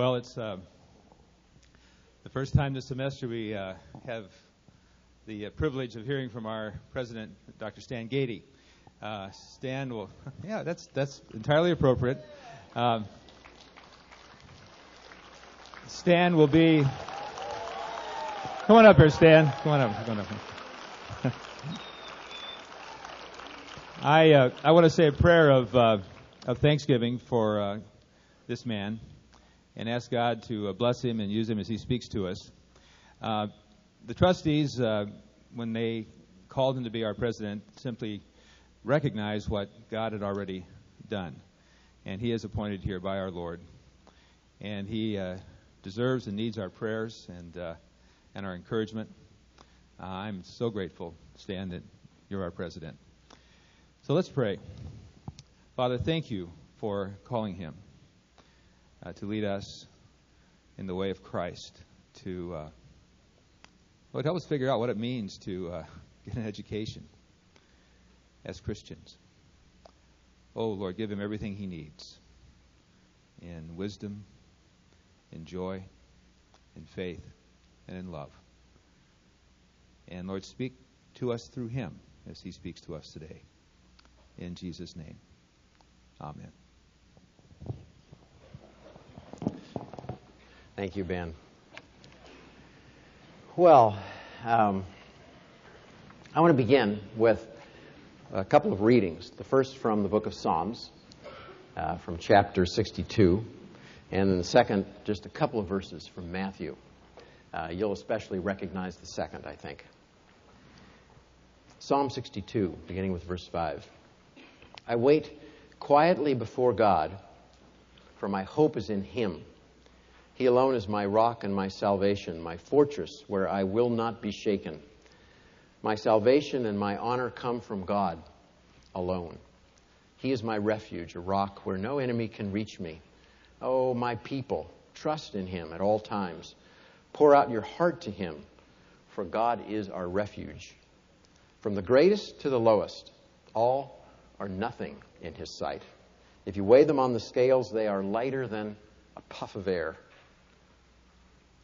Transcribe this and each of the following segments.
Well, it's uh, the first time this semester we uh, have the uh, privilege of hearing from our president, Dr. Stan Gaede. Uh, Stan will, yeah, that's that's entirely appropriate. Um, Stan will be. Come on up here, Stan. Come on up. Come on up. I uh, I want to say a prayer of uh, of thanksgiving for this man, and ask God to uh, bless him and use him as he speaks to us. Uh, the trustees, uh, when they called him to be our president, simply recognized what God had already done, and he is appointed here by our Lord, and he uh, deserves and needs our prayers and uh, and our encouragement. Uh, I'm so grateful, Stan, that you're our president. So let's pray. Father, thank you for calling him uh, to lead us in the way of Christ, to uh, well, help us figure out what it means to uh, get an education as Christians. Oh, Lord, give him everything he needs in wisdom, in joy, in faith, and in love. And Lord, speak to us through him as he speaks to us today. In Jesus' name, amen. Thank you, Ben. Well, um, I want to begin with a couple of readings. The first from the book of Psalms, uh, from chapter 62, and then the second, just a couple of verses from Matthew. Uh, you'll especially recognize the second, I think. Psalm 62, beginning with verse 5. I wait quietly before God, for my hope is in Him. He alone is my rock and my salvation, my fortress where I will not be shaken. My salvation and my honor come from God alone. He is my refuge, a rock where no enemy can reach me. Oh, my people, trust in him at all times. Pour out your heart to him, for God is our refuge. From the greatest to the lowest, all are nothing in his sight. If you weigh them on the scales, they are lighter than a puff of air.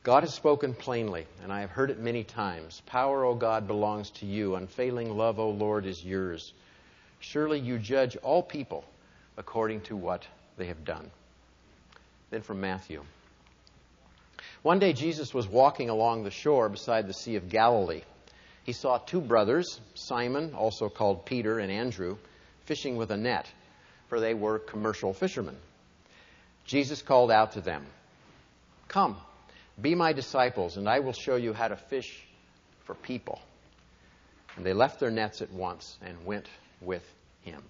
God has spoken plainly, and I have heard it many times. Power, O God, belongs to you. Unfailing love, O Lord, is yours. Surely you judge all people according to what they have done. Then from Matthew. One day Jesus was walking along the shore beside the Sea of Galilee. He saw two brothers, Simon, also called Peter, and Andrew, fishing with a net, for they were commercial fishermen. Jesus called out to them, Come, be my disciples, and I will show you how to fish for people. And they left their nets at once and went with him.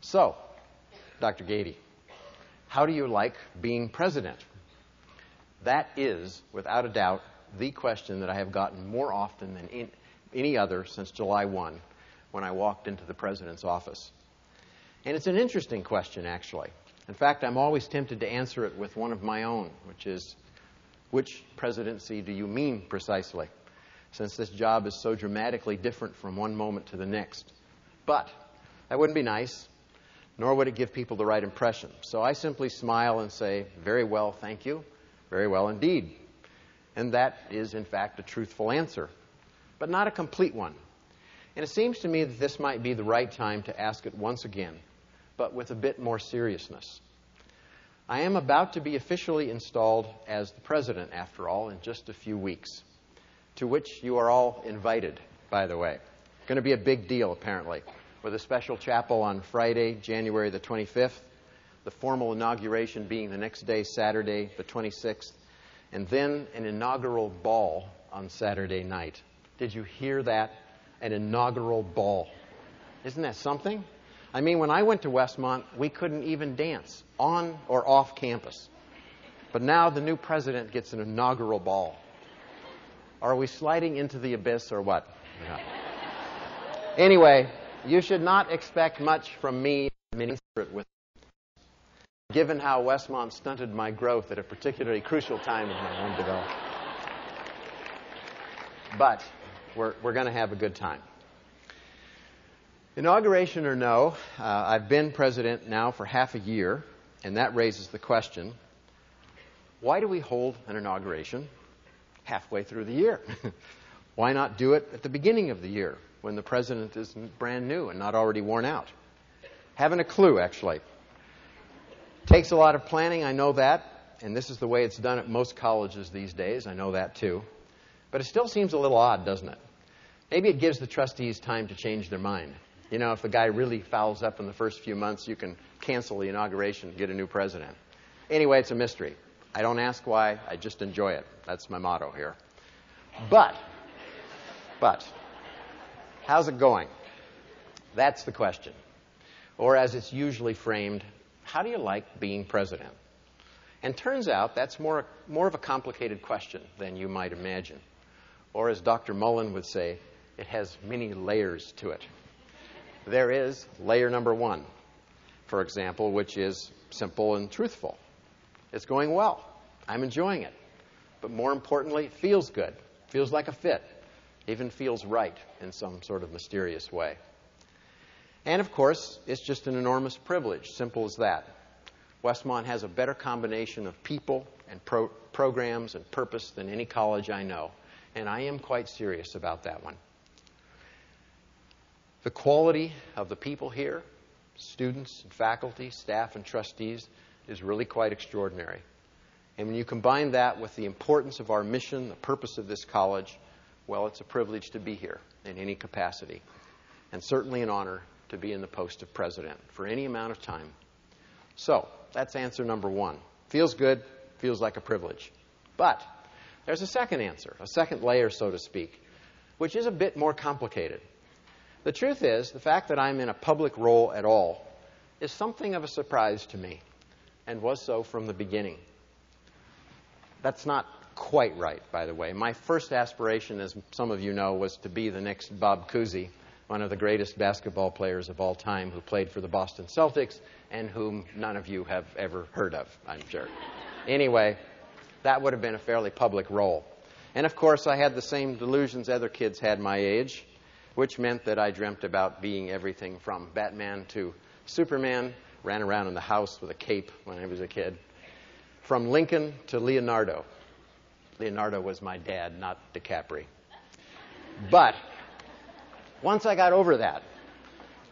So, Dr. Gaede, how do you like being president? That is, without a doubt, the question that I have gotten more often than in, any other since July 1 when I walked into the president's office. And it's an interesting question, actually. In fact, I'm always tempted to answer it with one of my own, which is which presidency do you mean precisely? Since this job is so dramatically different from one moment to the next. But that wouldn't be nice, nor would it give people the right impression. So I simply smile and say, Very well, thank you. Very well indeed. And that is, in fact, a truthful answer, but not a complete one. And it seems to me that this might be the right time to ask it once again but with a bit more seriousness. I am about to be officially installed as the president, after all, in just a few weeks, to which you are all invited, by the way. It's Going to be a big deal, apparently, with a special chapel on Friday, January the 25th, the formal inauguration being the next day, Saturday, the 26th, and then an inaugural ball on Saturday night. Did you hear that? An inaugural ball. Isn't that something? I mean, when I went to Westmont, we couldn't even dance on or off campus. But now the new president gets an inaugural ball. Are we sliding into the abyss or what? Yeah. Anyway, you should not expect much from me with given how Westmont stunted my growth at a particularly crucial time in my own development. But we're, we're going to have a good time. Inauguration or no, uh, I've been president now for half a year, And that raises the question why do we hold an inauguration halfway through the year? why not do it at the beginning of the year when the president is brand new and not already worn out? Haven't a clue, actually. Takes a lot of planning, I know that, and this is the way it's done at most colleges these days, I know that too. But it still seems a little odd, doesn't it? Maybe it gives the trustees time to change their mind. You know, if the guy really fouls up in the first few months, you can cancel the inauguration and get a new president. Anyway, it's a mystery. I don't ask why, I just enjoy it. That's my motto here. But, but, how's it going? That's the question. Or as it's usually framed, how do you like being president? And turns out that's more, more of a complicated question than you might imagine. Or as Dr. Mullen would say, it has many layers to it. There is layer number one, for example, which is simple and truthful. It's going well. I'm enjoying it. But more importantly, it feels good. Feels like a fit. Even feels right in some sort of mysterious way. And of course, it's just an enormous privilege. Simple as that. Westmont has a better combination of people and pro- programs and purpose than any college I know. And I am quite serious about that one. The quality of the people here, students and faculty, staff and trustees, is really quite extraordinary. And when you combine that with the importance of our mission, the purpose of this college, well, it's a privilege to be here in any capacity. And certainly an honor to be in the post of president for any amount of time. So, that's answer number one. Feels good, feels like a privilege. But there's a second answer, a second layer, so to speak, which is a bit more complicated. The truth is, the fact that I'm in a public role at all is something of a surprise to me, and was so from the beginning. That's not quite right, by the way. My first aspiration, as some of you know, was to be the next Bob Cousy, one of the greatest basketball players of all time who played for the Boston Celtics and whom none of you have ever heard of, I'm sure. anyway, that would have been a fairly public role. And of course, I had the same delusions other kids had my age which meant that I dreamt about being everything from Batman to Superman, ran around in the house with a cape when I was a kid, from Lincoln to Leonardo. Leonardo was my dad, not DiCaprio. But once I got over that,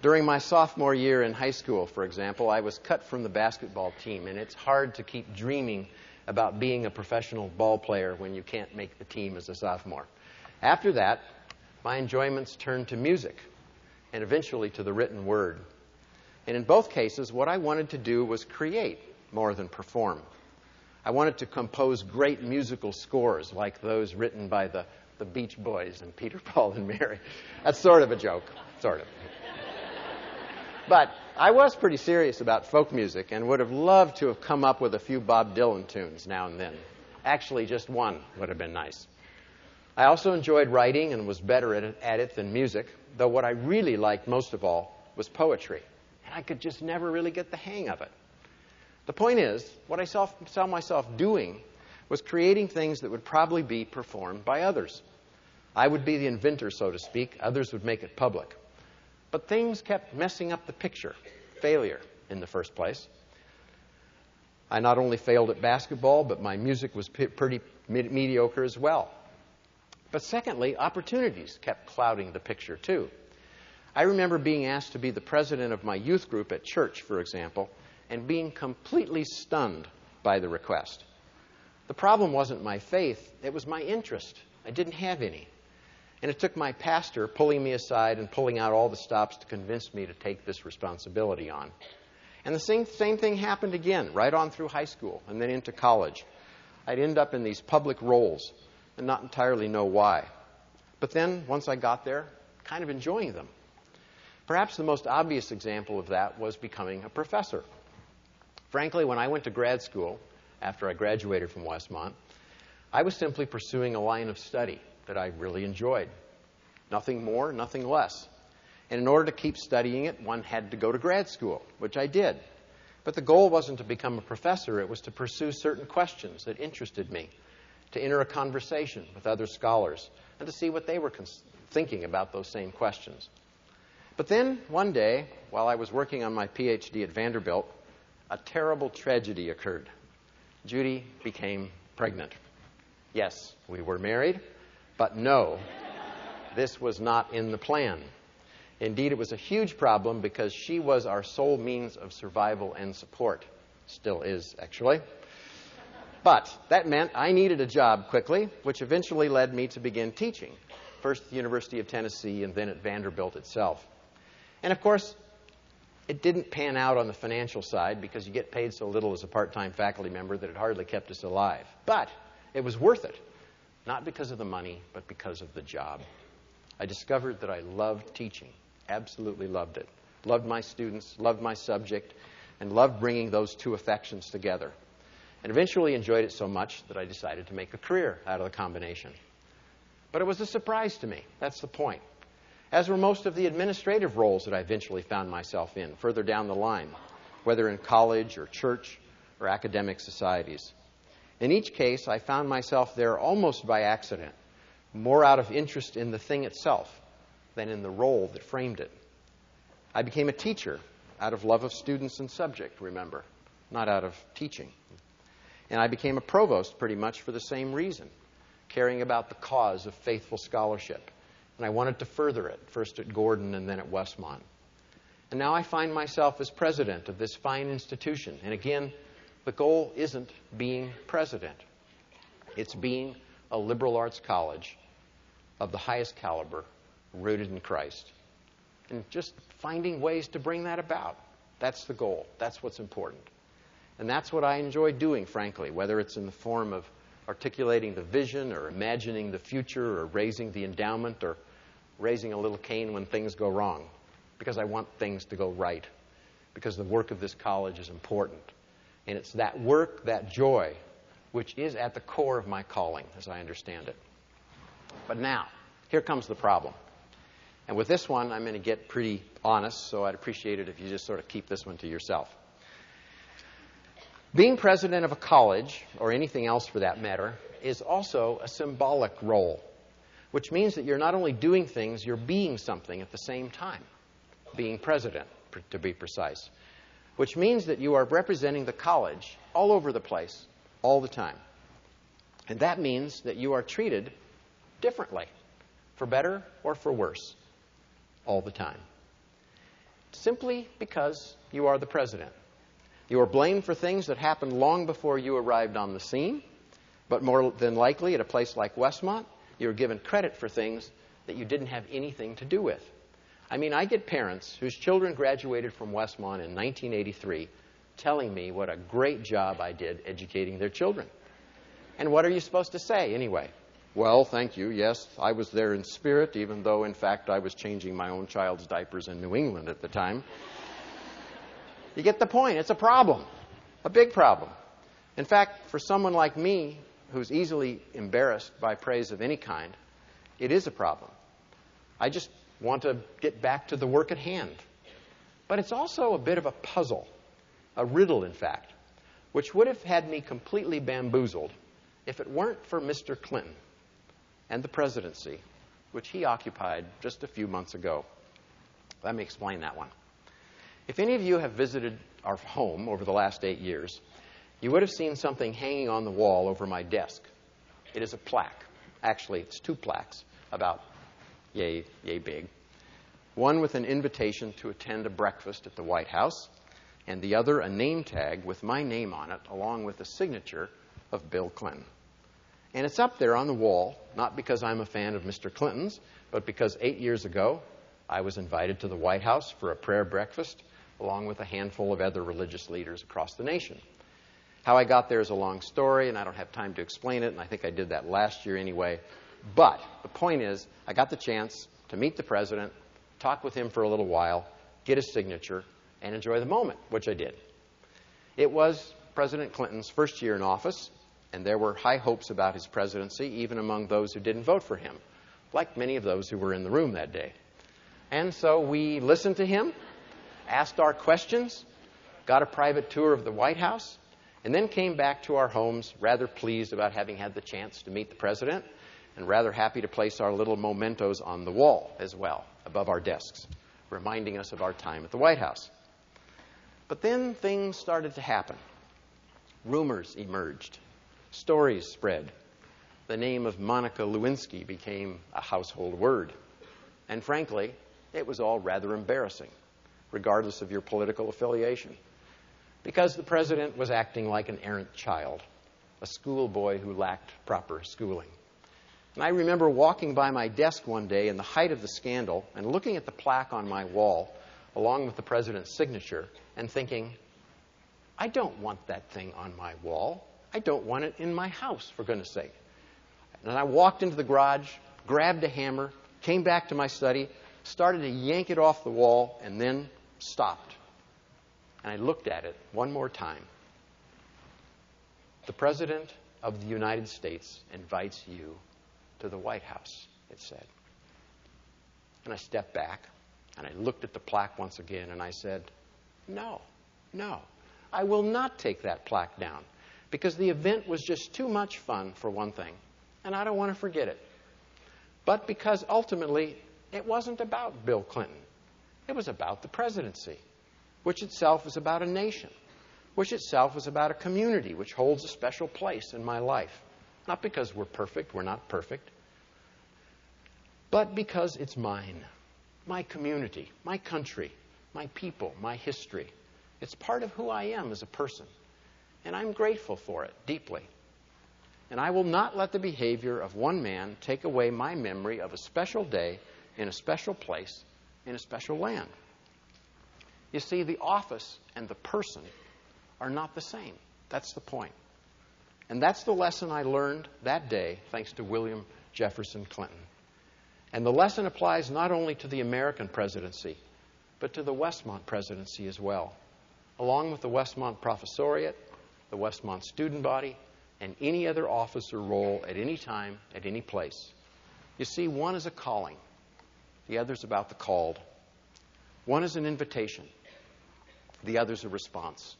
during my sophomore year in high school, for example, I was cut from the basketball team, and it's hard to keep dreaming about being a professional ball player when you can't make the team as a sophomore. After that, my enjoyments turned to music and eventually to the written word. And in both cases, what I wanted to do was create more than perform. I wanted to compose great musical scores like those written by the, the Beach Boys and Peter, Paul, and Mary. That's sort of a joke, sort of. but I was pretty serious about folk music and would have loved to have come up with a few Bob Dylan tunes now and then. Actually, just one would have been nice. I also enjoyed writing and was better at it, at it than music, though what I really liked most of all was poetry. And I could just never really get the hang of it. The point is, what I saw, saw myself doing was creating things that would probably be performed by others. I would be the inventor, so to speak, others would make it public. But things kept messing up the picture. Failure, in the first place. I not only failed at basketball, but my music was p- pretty mediocre as well. But secondly, opportunities kept clouding the picture too. I remember being asked to be the president of my youth group at church, for example, and being completely stunned by the request. The problem wasn't my faith, it was my interest. I didn't have any. And it took my pastor pulling me aside and pulling out all the stops to convince me to take this responsibility on. And the same, same thing happened again, right on through high school and then into college. I'd end up in these public roles and not entirely know why. But then, once I got there, kind of enjoying them. Perhaps the most obvious example of that was becoming a professor. Frankly, when I went to grad school, after I graduated from Westmont, I was simply pursuing a line of study that I really enjoyed. Nothing more, nothing less. And in order to keep studying it, one had to go to grad school, which I did. But the goal wasn't to become a professor, it was to pursue certain questions that interested me to enter a conversation with other scholars and to see what they were cons- thinking about those same questions. But then, one day, while I was working on my PhD at Vanderbilt, a terrible tragedy occurred. Judy became pregnant. Yes, we were married, but no, this was not in the plan. Indeed, it was a huge problem because she was our sole means of survival and support. Still is, actually. But that meant I needed a job quickly, which eventually led me to begin teaching, first at the University of Tennessee and then at Vanderbilt itself. And of course, it didn't pan out on the financial side because you get paid so little as a part time faculty member that it hardly kept us alive. But it was worth it, not because of the money, but because of the job. I discovered that I loved teaching, absolutely loved it. Loved my students, loved my subject, and loved bringing those two affections together and eventually enjoyed it so much that I decided to make a career out of the combination. But it was a surprise to me. That's the point. As were most of the administrative roles that I eventually found myself in further down the line, whether in college or church or academic societies. In each case, I found myself there almost by accident, more out of interest in the thing itself than in the role that framed it. I became a teacher out of love of students and subject, remember, not out of teaching. And I became a provost pretty much for the same reason, caring about the cause of faithful scholarship. And I wanted to further it, first at Gordon and then at Westmont. And now I find myself as president of this fine institution. And again, the goal isn't being president, it's being a liberal arts college of the highest caliber, rooted in Christ. And just finding ways to bring that about. That's the goal. That's what's important. And that's what I enjoy doing, frankly, whether it's in the form of articulating the vision or imagining the future or raising the endowment or raising a little Cain when things go wrong. Because I want things to go right. Because the work of this college is important. And it's that work, that joy, which is at the core of my calling, as I understand it. But now, here comes the problem. And with this one, I'm going to get pretty honest, so I'd appreciate it if you just sort of keep this one to yourself. Being president of a college, or anything else for that matter, is also a symbolic role, which means that you're not only doing things, you're being something at the same time. Being president, to be precise. Which means that you are representing the college all over the place, all the time. And that means that you are treated differently, for better or for worse, all the time. Simply because you are the president. You are blamed for things that happened long before you arrived on the scene, but more than likely, at a place like Westmont, you're given credit for things that you didn't have anything to do with. I mean, I get parents whose children graduated from Westmont in 1983 telling me what a great job I did educating their children. And what are you supposed to say anyway? Well, thank you. Yes, I was there in spirit, even though, in fact, I was changing my own child's diapers in New England at the time. You get the point. It's a problem, a big problem. In fact, for someone like me, who's easily embarrassed by praise of any kind, it is a problem. I just want to get back to the work at hand. But it's also a bit of a puzzle, a riddle, in fact, which would have had me completely bamboozled if it weren't for Mr. Clinton and the presidency, which he occupied just a few months ago. Let me explain that one. If any of you have visited our home over the last eight years, you would have seen something hanging on the wall over my desk. It is a plaque. Actually, it's two plaques, about yay, yay big. One with an invitation to attend a breakfast at the White House, and the other a name tag with my name on it, along with the signature of Bill Clinton. And it's up there on the wall, not because I'm a fan of Mr. Clinton's, but because eight years ago I was invited to the White House for a prayer breakfast along with a handful of other religious leaders across the nation. How I got there is a long story, and I don't have time to explain it, and I think I did that last year anyway. But the point is, I got the chance to meet the president, talk with him for a little while, get his signature, and enjoy the moment, which I did. It was President Clinton's first year in office, and there were high hopes about his presidency, even among those who didn't vote for him, like many of those who were in the room that day. And so we listened to him asked our questions, got a private tour of the White House, and then came back to our homes rather pleased about having had the chance to meet the president and rather happy to place our little mementos on the wall as well, above our desks, reminding us of our time at the White House. But then things started to happen. Rumors emerged, stories spread. The name of Monica Lewinsky became a household word. And frankly, it was all rather embarrassing, regardless of your political affiliation, because the president was acting like an errant child, a schoolboy who lacked proper schooling. And I remember walking by my desk one day in the height of the scandal and looking at the plaque on my wall, along with the president's signature, and thinking, I don't want that thing on my wall. I don't want it in my house, for goodness sake. And I walked into the garage, grabbed a hammer, came back to my study, started to yank it off the wall, and then stopped. And I looked at it one more time. The President of the United States invites you to the White House, it said. And I stepped back and I looked at the plaque once again and I said, No, no, I will not take that plaque down because the event was just too much fun, for one thing, and I don't want to forget it. But because ultimately it wasn't about Bill Clinton, it was about the presidency, which itself is about a nation, which itself is about a community which holds a special place in my life. Not because we're perfect, we're not perfect, but because it's mine, my community, my country, my people, my history. It's part of who I am as a person. And I'm grateful for it deeply. And I will not let the behavior of one man take away my memory of a special day in a special place in a special land. You see, the office and the person are not the same. That's the point. And that's the lesson I learned that day, thanks to William Jefferson Clinton. And the lesson applies not only to the American presidency, but to the Westmont presidency as well, along with the Westmont professoriate, the Westmont student body, and any other office or role at any time, at any place. You see, one is a calling, the other is about the called. One is an invitation, the other is a response.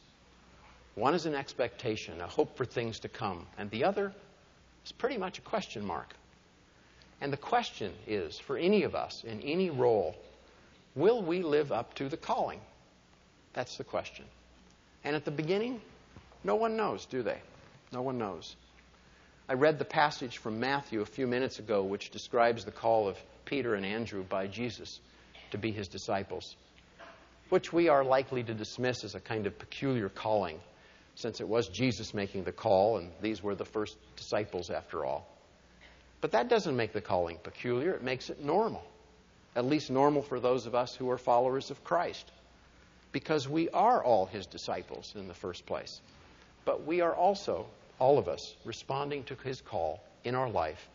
One is an expectation, a hope for things to come, and the other is pretty much a question mark. And the question is for any of us in any role, will we live up to the calling? That's the question. And at the beginning, no one knows, do they? No one knows. I read the passage from Matthew a few minutes ago, which describes the call of Peter and Andrew by Jesus to be his disciples, which we are likely to dismiss as a kind of peculiar calling since it was Jesus making the call, and these were the first disciples after all. But that doesn't make the calling peculiar, it makes it normal. At least normal for those of us who are followers of Christ. Because we are all his disciples in the first place. But we are also, all of us, responding to his call in our life,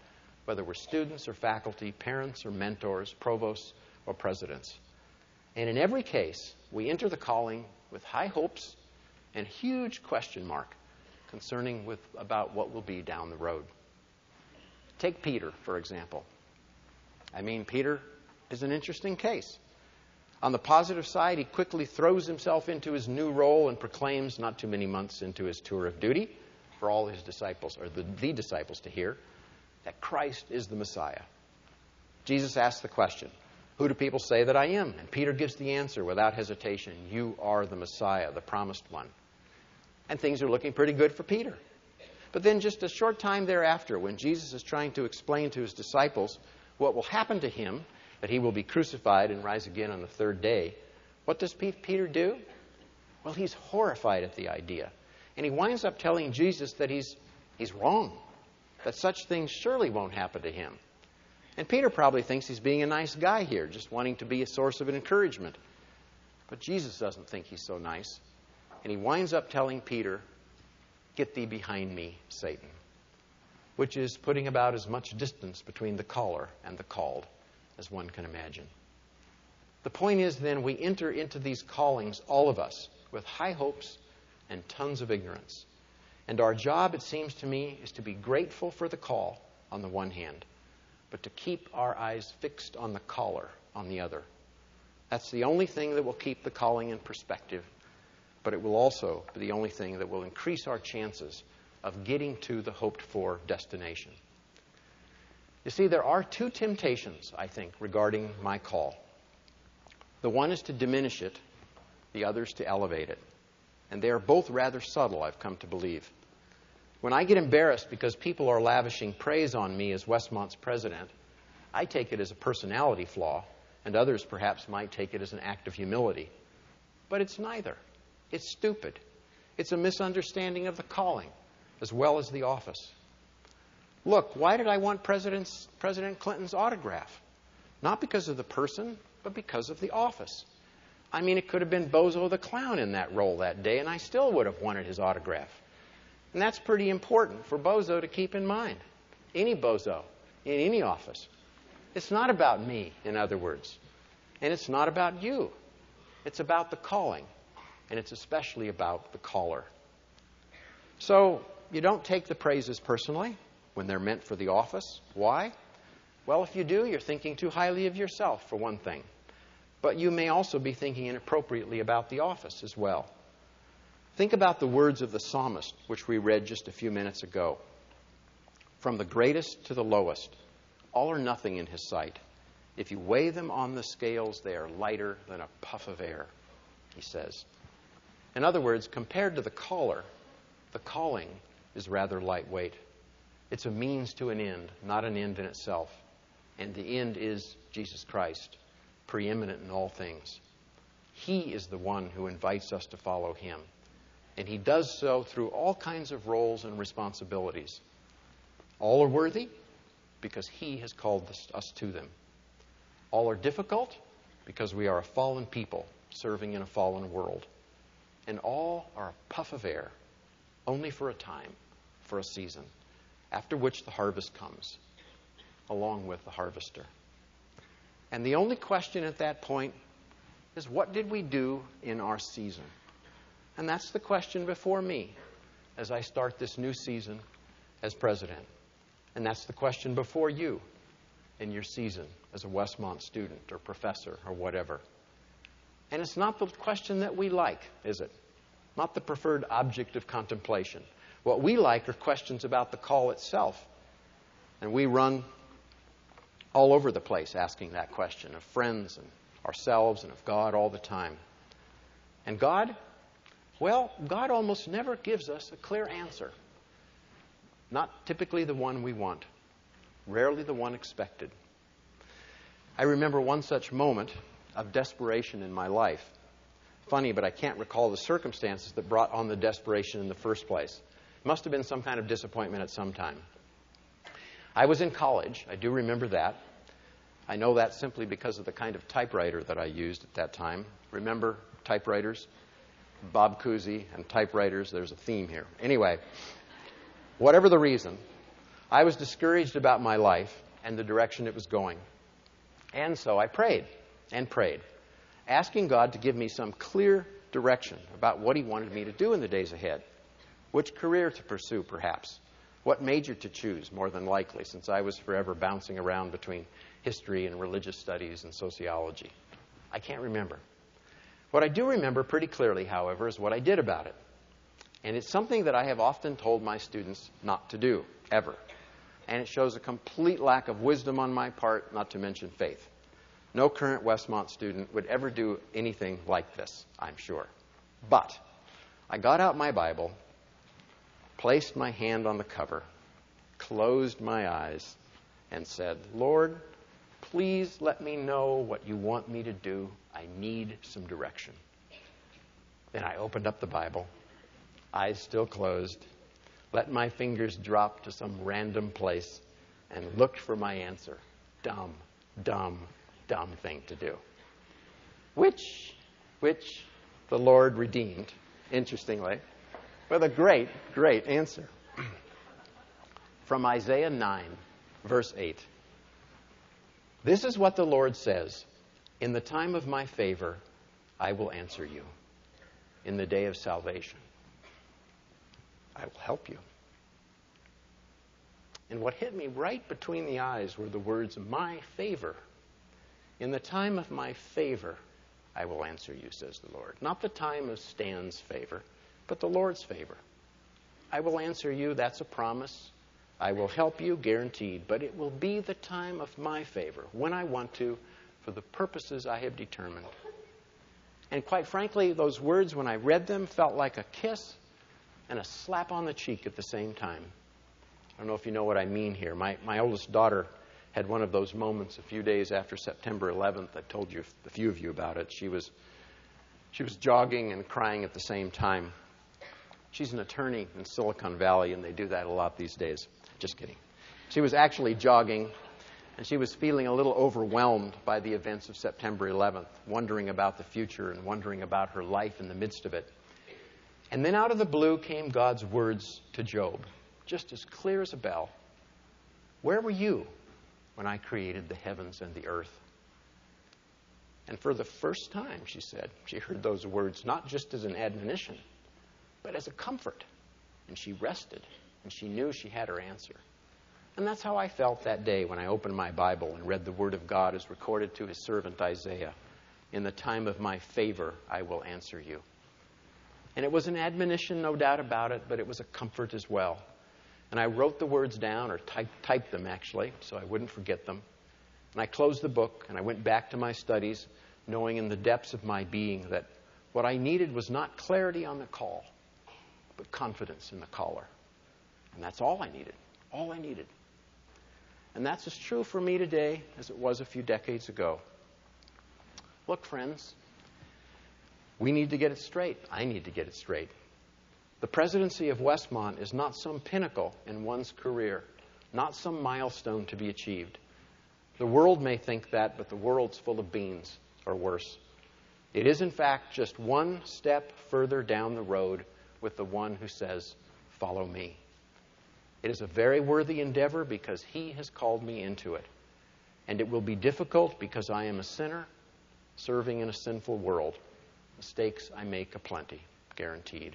whether we're students or faculty, parents or mentors, provosts or presidents. And in every case, we enter the calling with high hopes and huge question mark concerning with about what will be down the road. Take Peter, for example. I mean, Peter is an interesting case. On the positive side, he quickly throws himself into his new role and proclaims, not too many months into his tour of duty, for all his disciples, or the, the disciples to hear, that Christ is the Messiah. Jesus asks the question, Who do people say that I am? And Peter gives the answer without hesitation You are the Messiah, the promised one. And things are looking pretty good for Peter. But then, just a short time thereafter, when Jesus is trying to explain to his disciples what will happen to him, that he will be crucified and rise again on the third day, what does Peter do? Well, he's horrified at the idea. And he winds up telling Jesus that he's, he's wrong, that such things surely won't happen to him. And Peter probably thinks he's being a nice guy here, just wanting to be a source of encouragement. But Jesus doesn't think he's so nice. And he winds up telling Peter, Get thee behind me, Satan, which is putting about as much distance between the caller and the called as one can imagine. The point is, then, we enter into these callings, all of us, with high hopes and tons of ignorance. And our job, it seems to me, is to be grateful for the call on the one hand, but to keep our eyes fixed on the caller on the other. That's the only thing that will keep the calling in perspective but it will also be the only thing that will increase our chances of getting to the hoped for destination. You see, there are two temptations, I think, regarding my call. The one is to diminish it, the other is to elevate it. And they are both rather subtle, I've come to believe. When I get embarrassed because people are lavishing praise on me as Westmont's president, I take it as a personality flaw, and others perhaps might take it as an act of humility. But it's neither. It's stupid. It's a misunderstanding of the calling as well as the office. Look, why did I want President Clinton's autograph? Not because of the person, but because of the office. I mean, it could have been Bozo the Clown in that role that day, and I still would have wanted his autograph. And that's pretty important for Bozo to keep in mind. Any Bozo in any office. It's not about me, in other words. And it's not about you. It's about the calling. And it's especially about the caller. So you don't take the praises personally when they're meant for the office. Why? Well, if you do, you're thinking too highly of yourself, for one thing. But you may also be thinking inappropriately about the office as well. Think about the words of the psalmist, which we read just a few minutes ago. From the greatest to the lowest, all are nothing in his sight. If you weigh them on the scales, they are lighter than a puff of air, he says. In other words, compared to the caller, the calling is rather lightweight. It's a means to an end, not an end in itself. And the end is Jesus Christ, preeminent in all things. He is the one who invites us to follow him. And he does so through all kinds of roles and responsibilities. All are worthy because he has called us to them. All are difficult because we are a fallen people serving in a fallen world. And all are a puff of air, only for a time, for a season, after which the harvest comes, along with the harvester. And the only question at that point is what did we do in our season? And that's the question before me as I start this new season as president. And that's the question before you in your season as a Westmont student or professor or whatever. And it's not the question that we like, is it? Not the preferred object of contemplation. What we like are questions about the call itself. And we run all over the place asking that question of friends and ourselves and of God all the time. And God, well, God almost never gives us a clear answer. Not typically the one we want, rarely the one expected. I remember one such moment of desperation in my life. Funny, but I can't recall the circumstances that brought on the desperation in the first place. It must have been some kind of disappointment at some time. I was in college. I do remember that. I know that simply because of the kind of typewriter that I used at that time. Remember typewriters? Bob Cousy and typewriters. There's a theme here. Anyway, whatever the reason, I was discouraged about my life and the direction it was going. And so I prayed and prayed, asking God to give me some clear direction about what He wanted me to do in the days ahead. Which career to pursue, perhaps. What major to choose, more than likely, since I was forever bouncing around between history and religious studies and sociology. I can't remember. What I do remember pretty clearly, however, is what I did about it. And it's something that I have often told my students not to do, ever. And it shows a complete lack of wisdom on my part, not to mention faith. No current Westmont student would ever do anything like this, I'm sure. But I got out my Bible, placed my hand on the cover, closed my eyes, and said, Lord, please let me know what you want me to do. I need some direction. Then I opened up the Bible, eyes still closed, let my fingers drop to some random place, and looked for my answer. Dumb, dumb, dumb thing to do. Which, which the Lord redeemed, interestingly, with a great, great answer. From Isaiah 9, verse 8. This is what the Lord says In the time of my favor, I will answer you. In the day of salvation, I will help you. And what hit me right between the eyes were the words, my favor. In the time of my favor, I will answer you, says the Lord. Not the time of Stan's favor, but the Lord's favor. I will answer you, that's a promise. I will help you, guaranteed, but it will be the time of my favor, when I want to, for the purposes I have determined. And quite frankly, those words, when I read them, felt like a kiss and a slap on the cheek at the same time. I don't know if you know what I mean here. My, my oldest daughter had one of those moments a few days after September 11th. I told you a few of you about it. She was she was jogging and crying at the same time. She's an attorney in Silicon Valley, and they do that a lot these days. Just kidding. She was actually jogging, and she was feeling a little overwhelmed by the events of September 11th, wondering about the future and wondering about her life in the midst of it. And then out of the blue came God's words to Job, just as clear as a bell. Where were you when I created the heavens and the earth? And for the first time, she said, she heard those words not just as an admonition, but as a comfort. And she rested, and she knew she had her answer. And that's how I felt that day when I opened my Bible and read the Word of God as recorded to his servant Isaiah. In the time of my favor, I will answer you. And it was an admonition, no doubt about it, but it was a comfort as well. And I wrote the words down, or type, typed them actually, so I wouldn't forget them. And I closed the book and I went back to my studies, knowing in the depths of my being that what I needed was not clarity on the call, but confidence in the caller. And that's all I needed. All I needed. And that's as true for me today as it was a few decades ago. Look, friends, we need to get it straight. I need to get it straight. The presidency of Westmont is not some pinnacle in one's career, not some milestone to be achieved. The world may think that, but the world's full of beans, or worse. It is, in fact, just one step further down the road with the one who says, Follow me. It is a very worthy endeavor because He has called me into it. And it will be difficult because I am a sinner serving in a sinful world. Mistakes I make aplenty, guaranteed.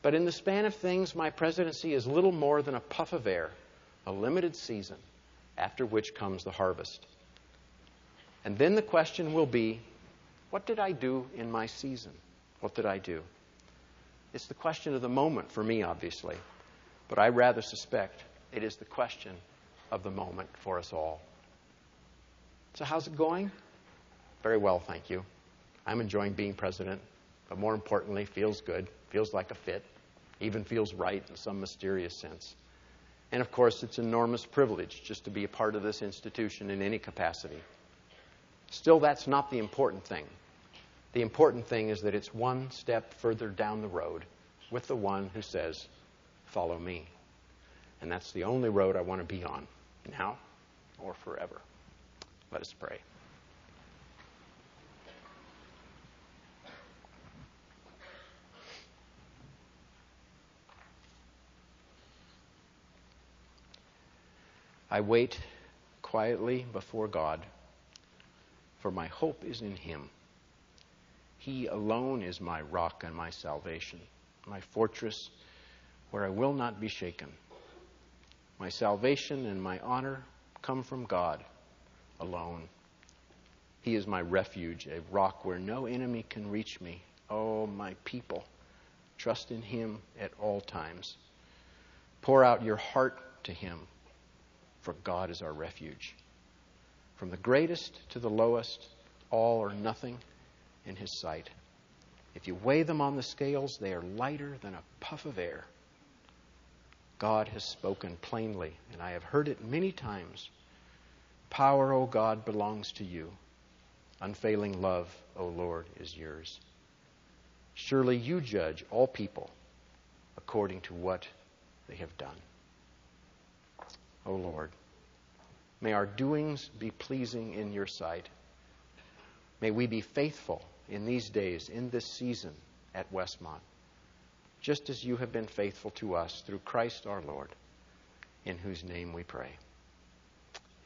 But in the span of things, my presidency is little more than a puff of air, a limited season after which comes the harvest. And then the question will be what did I do in my season? What did I do? It's the question of the moment for me, obviously, but I rather suspect it is the question of the moment for us all. So, how's it going? Very well, thank you. I'm enjoying being president, but more importantly, feels good, feels like a fit, even feels right in some mysterious sense. And of course, it's an enormous privilege just to be a part of this institution in any capacity. Still, that's not the important thing. The important thing is that it's one step further down the road with the one who says, Follow me. And that's the only road I want to be on, now or forever. Let us pray. I wait quietly before God, for my hope is in Him. He alone is my rock and my salvation, my fortress where I will not be shaken. My salvation and my honor come from God alone. He is my refuge, a rock where no enemy can reach me. Oh, my people, trust in Him at all times. Pour out your heart to Him for God is our refuge. From the greatest to the lowest, all or nothing in His sight. If you weigh them on the scales, they are lighter than a puff of air. God has spoken plainly, and I have heard it many times. Power, O God, belongs to you. Unfailing love, O Lord, is yours. Surely you judge all people according to what they have done. O Lord. May our doings be pleasing in your sight. May we be faithful in these days, in this season at Westmont, just as you have been faithful to us through Christ our Lord, in whose name we pray.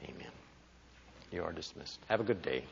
Amen. You are dismissed. Have a good day.